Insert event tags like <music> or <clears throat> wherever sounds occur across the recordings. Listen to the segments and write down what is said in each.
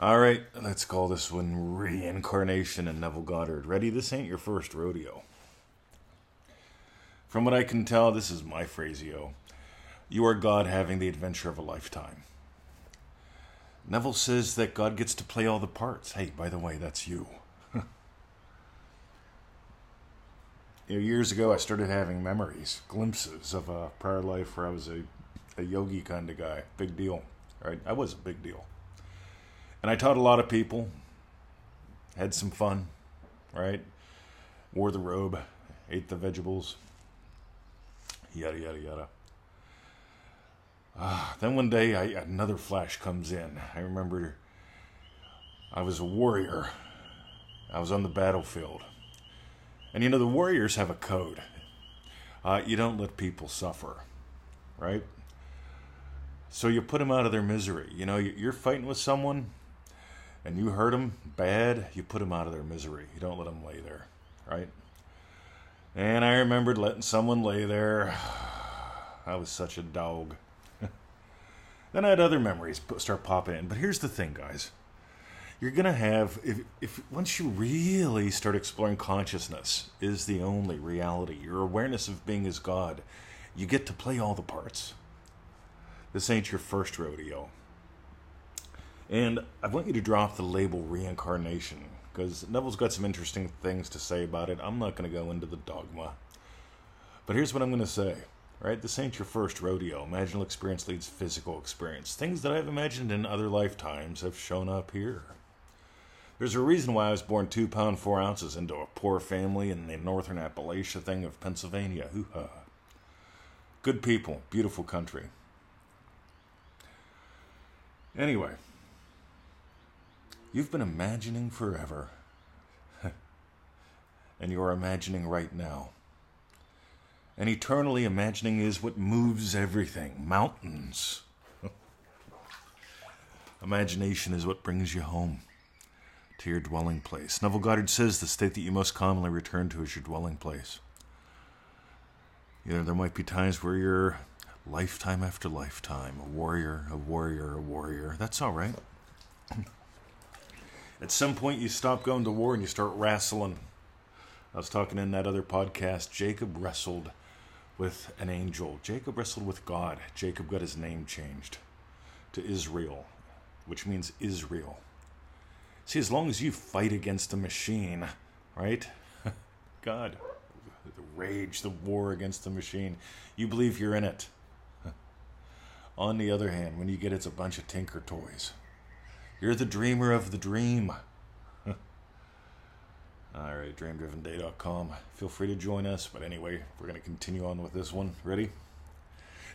All right, let's call this one Reincarnation and Neville Goddard. Ready? This ain't your first rodeo. From what I can tell, this is my phrasio. You are God having the adventure of a lifetime. Neville says that God gets to play all the parts. Hey, by the way, that's you. <laughs> years ago, I started having memories, glimpses of a prior life where I was a, a yogi kind of guy. Big deal, right? I was a big deal. And I taught a lot of people, had some fun, right? Wore the robe, ate the vegetables, yada, yada, yada. Ah, then one day, I, another flash comes in. I remember I was a warrior. I was on the battlefield. And you know, the warriors have a code. Uh, you don't let people suffer, right? So you put them out of their misery. You know, you're fighting with someone and you hurt them bad, you put them out of their misery. You don't let them lay there, right? And I remembered letting someone lay there. <sighs> I was such a dog. <laughs> then I had other memories start popping in. But here's the thing, guys. You're gonna have if if once you really start exploring consciousness is the only reality. Your awareness of being as God, you get to play all the parts. This ain't your first rodeo. And I want you to drop the label reincarnation because Neville's got some interesting things to say about it. I'm not going to go into the dogma. But here's what I'm going to say. Right? This ain't your first rodeo. Imaginal experience leads physical experience. Things that I've imagined in other lifetimes have shown up here. There's a reason why I was born two pound four ounces into a poor family in the northern Appalachia thing of Pennsylvania. Hoo ha. Good people, beautiful country. Anyway, You've been imagining forever. <laughs> and you're imagining right now. And eternally imagining is what moves everything mountains. <laughs> Imagination is what brings you home to your dwelling place. Neville Goddard says the state that you most commonly return to is your dwelling place. You know, there might be times where you're lifetime after lifetime, a warrior, a warrior, a warrior. That's all right. <clears throat> At some point, you stop going to war and you start wrestling. I was talking in that other podcast. Jacob wrestled with an angel. Jacob wrestled with God. Jacob got his name changed to Israel, which means Israel. See, as long as you fight against the machine, right? <laughs> God, the rage, the war against the machine, you believe you're in it. <laughs> On the other hand, when you get it's a bunch of tinker toys. You're the dreamer of the dream. <laughs> All right, dreamdrivenday.com. Feel free to join us. But anyway, we're going to continue on with this one. Ready?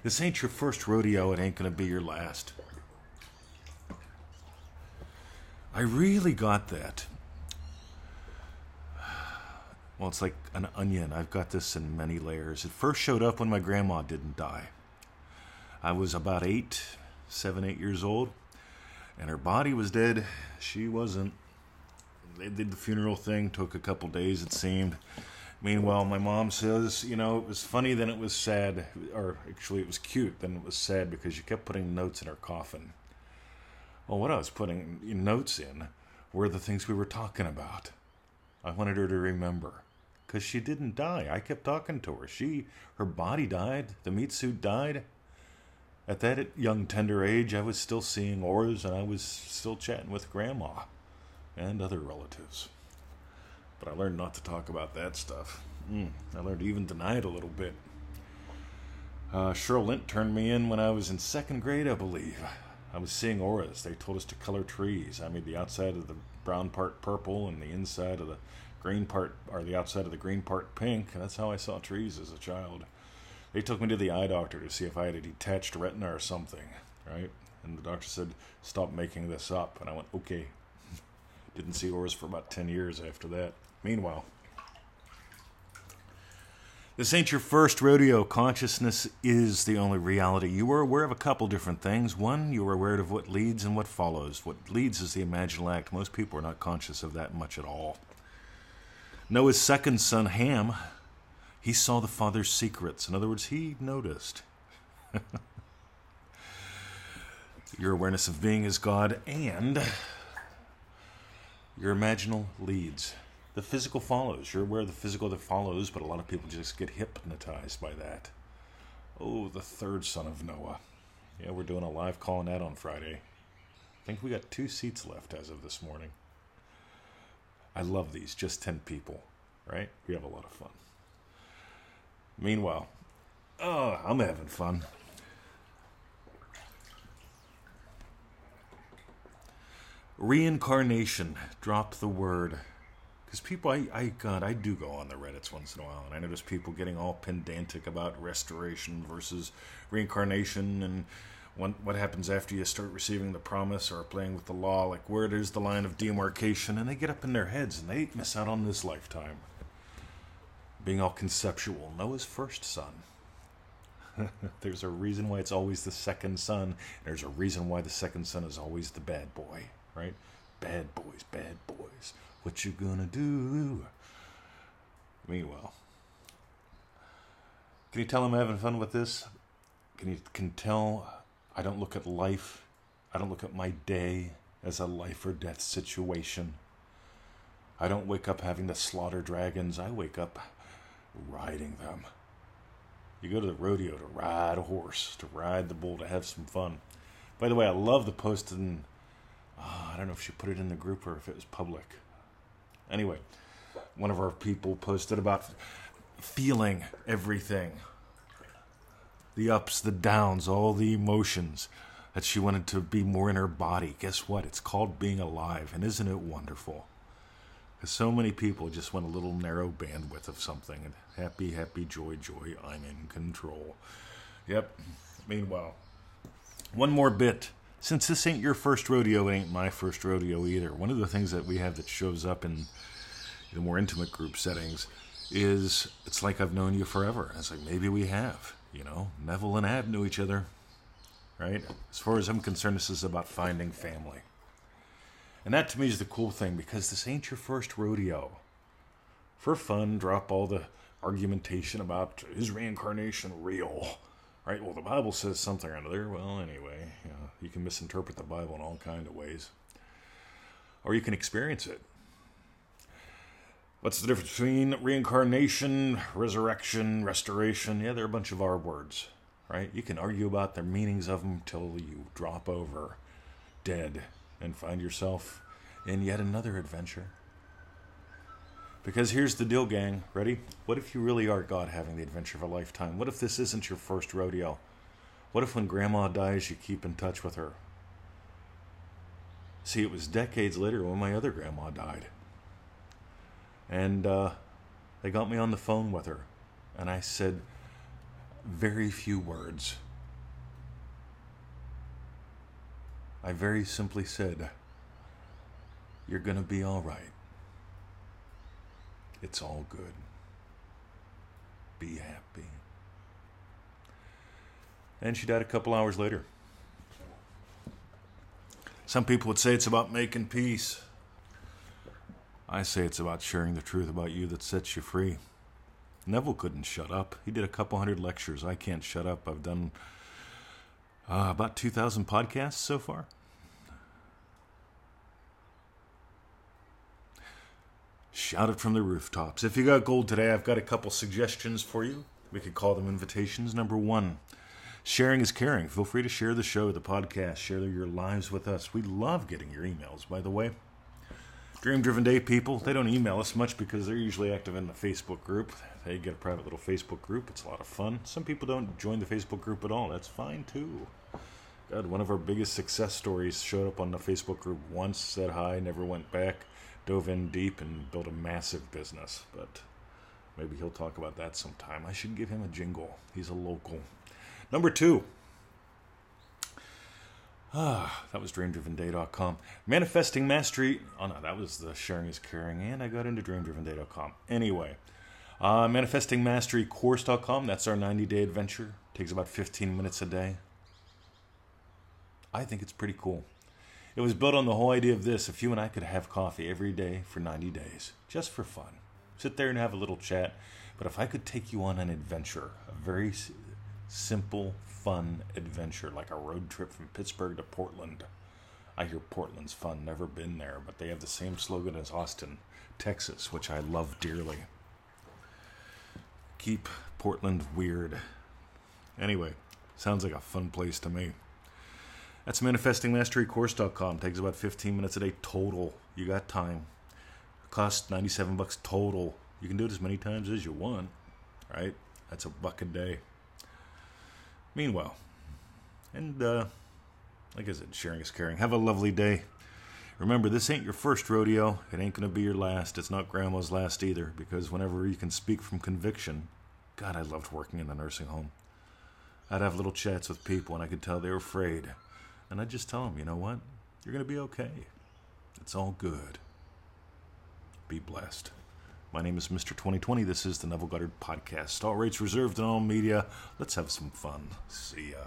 This ain't your first rodeo. It ain't going to be your last. I really got that. <sighs> Well, it's like an onion. I've got this in many layers. It first showed up when my grandma didn't die. I was about eight, seven, eight years old and her body was dead. She wasn't. They did the funeral thing, took a couple days, it seemed. Meanwhile, my mom says, you know, it was funny, then it was sad, or actually it was cute, then it was sad because she kept putting notes in her coffin. Well, what I was putting notes in were the things we were talking about. I wanted her to remember because she didn't die. I kept talking to her. She, her body died, the meat suit died, at that young, tender age, I was still seeing auras and I was still chatting with Grandma and other relatives. But I learned not to talk about that stuff. Mm, I learned to even deny it a little bit. Uh, Cheryl Lint turned me in when I was in second grade, I believe. I was seeing auras. They told us to color trees. I made the outside of the brown part purple and the inside of the green part, or the outside of the green part pink. And that's how I saw trees as a child. They took me to the eye doctor to see if I had a detached retina or something, right? And the doctor said, "Stop making this up." And I went, "Okay." <laughs> Didn't see auras for about ten years after that. Meanwhile, this ain't your first rodeo. Consciousness is the only reality. You are aware of a couple different things. One, you are aware of what leads and what follows. What leads is the imaginal act. Most people are not conscious of that much at all. Noah's second son, Ham, he saw the Father's secrets. In other words, he noticed. <laughs> Your awareness of being as God and Your imaginal leads. The physical follows. You're aware of the physical that follows, but a lot of people just get hypnotized by that. Oh, the third son of Noah. Yeah, we're doing a live call on that on Friday. I think we got two seats left as of this morning. I love these, just 10 people, right? We have a lot of fun. Meanwhile, oh, I'm having fun. Reincarnation. Drop the word. Because people, I, I, God, I do go on the Reddits once in a while, and I notice people getting all pedantic about restoration versus reincarnation and what, what happens after you start receiving the promise or playing with the law, like where there's the line of demarcation, and they get up in their heads and they miss out on this lifetime. Being all conceptual. Noah's first son. <laughs> there's a reason why it's always the second son. There's a reason why the second son is always the bad boy right? Bad boys, bad boys. What you gonna do? Meanwhile, can you tell I'm having fun with this? Can you can tell I don't look at life, I don't look at my day as a life or death situation. I don't wake up having to slaughter dragons. I wake up riding them. You go to the rodeo to ride a horse, to ride the bull, to have some fun. By the way, I love the post in Oh, ah, I don't know if she put it in the group or if it was public. Anyway, one of our people posted about feeling everything the ups, the downs, all the emotions that she wanted to be more in her body. Guess what? It's called being alive, and isn't it wonderful? Because so many people just want a little narrow bandwidth of something. And happy, happy, joy, joy, I'm in control. Yep. Meanwhile, one more bit since this ain't your first rodeo, it ain't my first rodeo either. One of the things that we have that shows up in the more intimate group settings is it's like I've known you forever. It's like maybe we have, you know. Neville and Ab knew each other, right? As far as I'm concerned, this is about finding family. And that to me is the cool thing because this ain't your first rodeo. For fun, drop all the argumentation about is reincarnation real? Right? Well, the Bible says something or another. Well, anyway, you, know, you can misinterpret the Bible in all kind of ways, or you can experience it. What's the difference between reincarnation, resurrection, restoration? Yeah, they're a bunch of our words, right? You can argue about the meanings of them till you drop over dead and find yourself in yet another adventure. Because here's the deal, gang. Ready? What if you really are God having the adventure of a lifetime? What if this isn't your first rodeo? What if when grandma dies, you keep in touch with her? See, it was decades later when my other grandma died. And uh, they got me on the phone with her. And I said very few words. I very simply said, You're going to be all right. It's all good. Be happy. And she died a couple hours later. Some people would say it's about making peace. I say it's about sharing the truth about you that sets you free. Neville couldn't shut up. He did a couple hundred lectures. I can't shut up. I've done uh, about 2,000 podcasts so far. Shout it from the rooftops. If you got gold today, I've got a couple suggestions for you. We could call them invitations. Number one, sharing is caring. Feel free to share the show, the podcast, share your lives with us. We love getting your emails, by the way. Dream Driven Day people, they don't email us much because they're usually active in the Facebook group. They get a private little Facebook group. It's a lot of fun. Some people don't join the Facebook group at all. That's fine too. God, one of our biggest success stories showed up on the Facebook group once, said hi, never went back dove in deep and built a massive business. But maybe he'll talk about that sometime. I should give him a jingle. He's a local. Number two. Ah, that was dreamdrivenday.com. Manifesting Mastery. Oh no, that was the sharing is caring, and I got into dreamdrivenday.com. Anyway, uh, manifestingmasterycourse.com. That's our 90 day adventure. Takes about 15 minutes a day. I think it's pretty cool. It was built on the whole idea of this if you and I could have coffee every day for 90 days, just for fun, sit there and have a little chat. But if I could take you on an adventure, a very simple, fun adventure, like a road trip from Pittsburgh to Portland, I hear Portland's fun. Never been there, but they have the same slogan as Austin, Texas, which I love dearly. Keep Portland weird. Anyway, sounds like a fun place to me. That's manifestingmasterycourse.com. Takes about 15 minutes a day total. You got time. Costs 97 bucks total. You can do it as many times as you want, right? That's a buck a day. Meanwhile, and uh, like I said, sharing is caring. Have a lovely day. Remember, this ain't your first rodeo. It ain't going to be your last. It's not grandma's last either, because whenever you can speak from conviction, God, I loved working in the nursing home. I'd have little chats with people, and I could tell they were afraid. And I'd just tell them, you know what? You're going to be okay. It's all good. Be blessed. My name is Mr. 2020. This is the Neville Goddard Podcast. All rates reserved in all media. Let's have some fun. See ya.